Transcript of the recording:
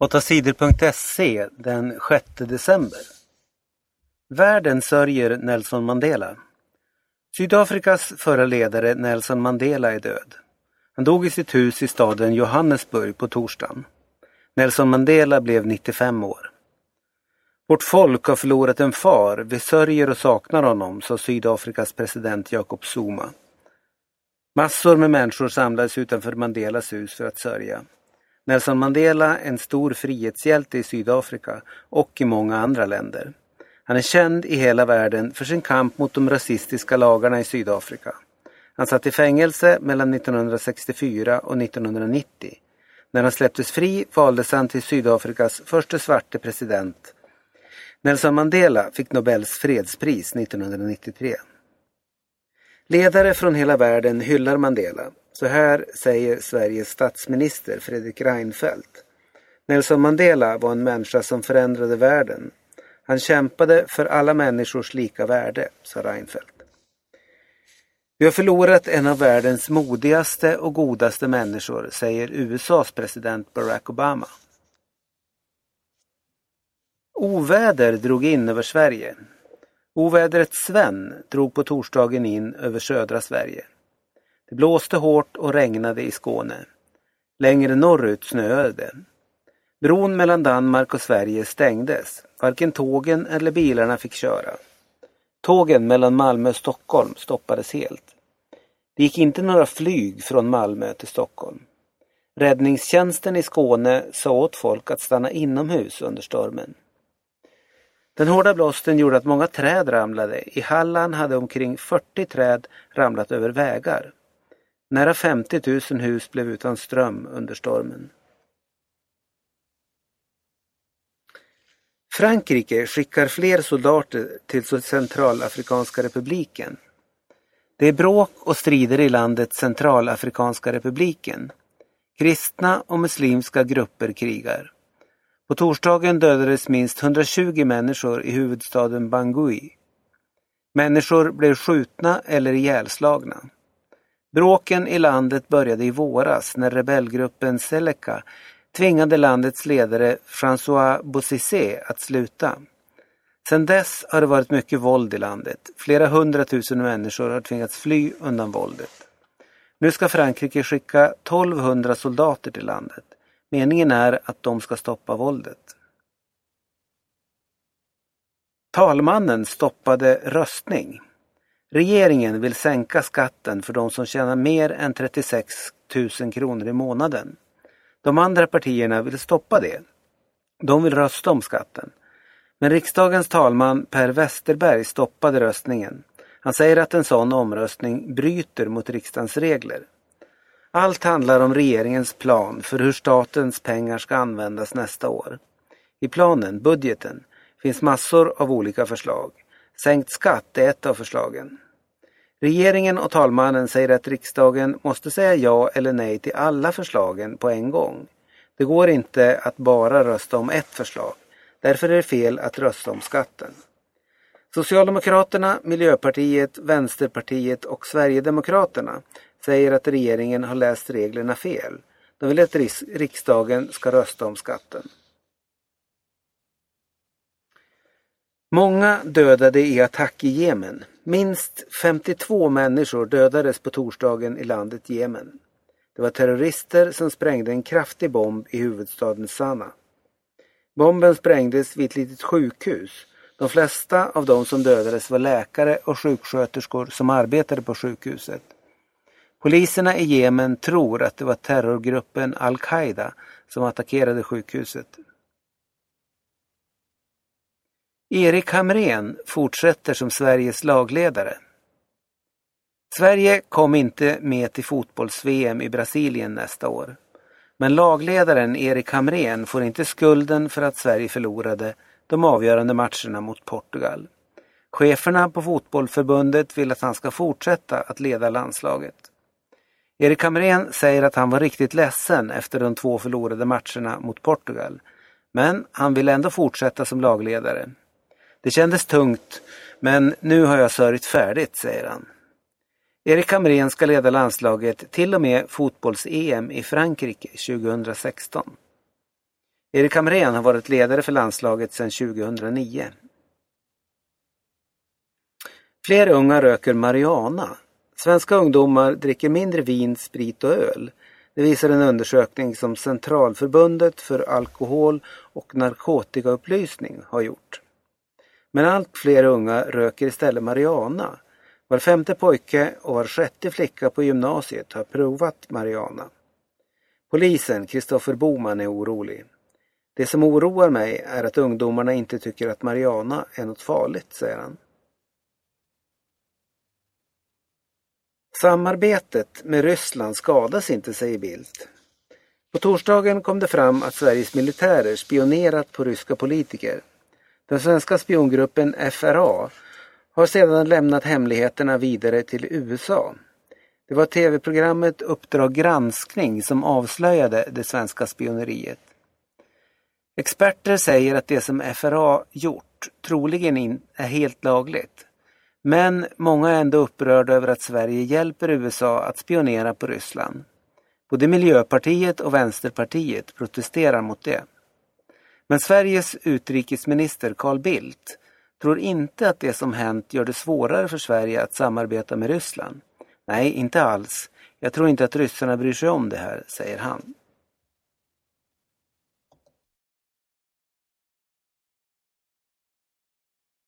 8sidor.se den 6 december. Världen sörjer Nelson Mandela. Sydafrikas förra ledare Nelson Mandela är död. Han dog i sitt hus i staden Johannesburg på torsdagen. Nelson Mandela blev 95 år. Vårt folk har förlorat en far, vi sörjer och saknar honom, sa Sydafrikas president Jacob Zuma. Massor med människor samlades utanför Mandelas hus för att sörja. Nelson Mandela, en stor frihetshjälte i Sydafrika och i många andra länder. Han är känd i hela världen för sin kamp mot de rasistiska lagarna i Sydafrika. Han satt i fängelse mellan 1964 och 1990. När han släpptes fri valdes han till Sydafrikas första svarte president. Nelson Mandela fick Nobels fredspris 1993. Ledare från hela världen hyllar Mandela. Så här säger Sveriges statsminister Fredrik Reinfeldt. Nelson Mandela var en människa som förändrade världen. Han kämpade för alla människors lika värde, sa Reinfeldt. Vi har förlorat en av världens modigaste och godaste människor, säger USAs president Barack Obama. Oväder drog in över Sverige. Ovädret Sven drog på torsdagen in över södra Sverige. Det blåste hårt och regnade i Skåne. Längre norrut snöade det. Bron mellan Danmark och Sverige stängdes. Varken tågen eller bilarna fick köra. Tågen mellan Malmö och Stockholm stoppades helt. Det gick inte några flyg från Malmö till Stockholm. Räddningstjänsten i Skåne sa åt folk att stanna inomhus under stormen. Den hårda blåsten gjorde att många träd ramlade. I Halland hade omkring 40 träd ramlat över vägar. Nära 50 000 hus blev utan ström under stormen. Frankrike skickar fler soldater till Centralafrikanska republiken. Det är bråk och strider i landet Centralafrikanska republiken. Kristna och muslimska grupper krigar. På torsdagen dödades minst 120 människor i huvudstaden Bangui. Människor blev skjutna eller ihjälslagna. Bråken i landet började i våras när rebellgruppen Seleka tvingade landets ledare François Bozizé att sluta. Sedan dess har det varit mycket våld i landet. Flera hundratusen människor har tvingats fly undan våldet. Nu ska Frankrike skicka 1200 soldater till landet. Meningen är att de ska stoppa våldet. Talmannen stoppade röstning. Regeringen vill sänka skatten för de som tjänar mer än 36 000 kronor i månaden. De andra partierna vill stoppa det. De vill rösta om skatten. Men riksdagens talman Per Westerberg stoppade röstningen. Han säger att en sån omröstning bryter mot riksdagens regler. Allt handlar om regeringens plan för hur statens pengar ska användas nästa år. I planen, budgeten, finns massor av olika förslag. Sänkt skatt är ett av förslagen. Regeringen och talmannen säger att riksdagen måste säga ja eller nej till alla förslagen på en gång. Det går inte att bara rösta om ett förslag. Därför är det fel att rösta om skatten. Socialdemokraterna, Miljöpartiet, Vänsterpartiet och Sverigedemokraterna säger att regeringen har läst reglerna fel. De vill att riksdagen ska rösta om skatten. Många dödade i attack i Jemen. Minst 52 människor dödades på torsdagen i landet Jemen. Det var terrorister som sprängde en kraftig bomb i huvudstaden Sanaa. Bomben sprängdes vid ett litet sjukhus. De flesta av de som dödades var läkare och sjuksköterskor som arbetade på sjukhuset. Poliserna i Jemen tror att det var terrorgruppen Al-Qaida som attackerade sjukhuset. Erik Hamrén fortsätter som Sveriges lagledare. Sverige kom inte med till fotbolls-VM i Brasilien nästa år. Men lagledaren Erik Hamrén får inte skulden för att Sverige förlorade de avgörande matcherna mot Portugal. Cheferna på fotbollförbundet vill att han ska fortsätta att leda landslaget. Erik Hamrén säger att han var riktigt ledsen efter de två förlorade matcherna mot Portugal. Men han vill ändå fortsätta som lagledare. Det kändes tungt, men nu har jag sörjt färdigt, säger han. Erik Hamrén ska leda landslaget till och med fotbolls-EM i Frankrike 2016. Erik Hamrén har varit ledare för landslaget sedan 2009. Fler unga röker marijuana. Svenska ungdomar dricker mindre vin, sprit och öl. Det visar en undersökning som Centralförbundet för alkohol och narkotikaupplysning har gjort. Men allt fler unga röker istället marijuana. Var femte pojke och var sjätte flicka på gymnasiet har provat marijuana. Polisen, Kristoffer Boman, är orolig. Det som oroar mig är att ungdomarna inte tycker att marijuana är något farligt, säger han. Samarbetet med Ryssland skadas inte, säger Bildt. På torsdagen kom det fram att Sveriges militärer spionerat på ryska politiker. Den svenska spiongruppen FRA har sedan lämnat hemligheterna vidare till USA. Det var tv-programmet Uppdrag granskning som avslöjade det svenska spioneriet. Experter säger att det som FRA gjort troligen är helt lagligt. Men många är ändå upprörda över att Sverige hjälper USA att spionera på Ryssland. Både Miljöpartiet och Vänsterpartiet protesterar mot det. Men Sveriges utrikesminister Carl Bildt tror inte att det som hänt gör det svårare för Sverige att samarbeta med Ryssland. Nej, inte alls. Jag tror inte att ryssarna bryr sig om det här, säger han.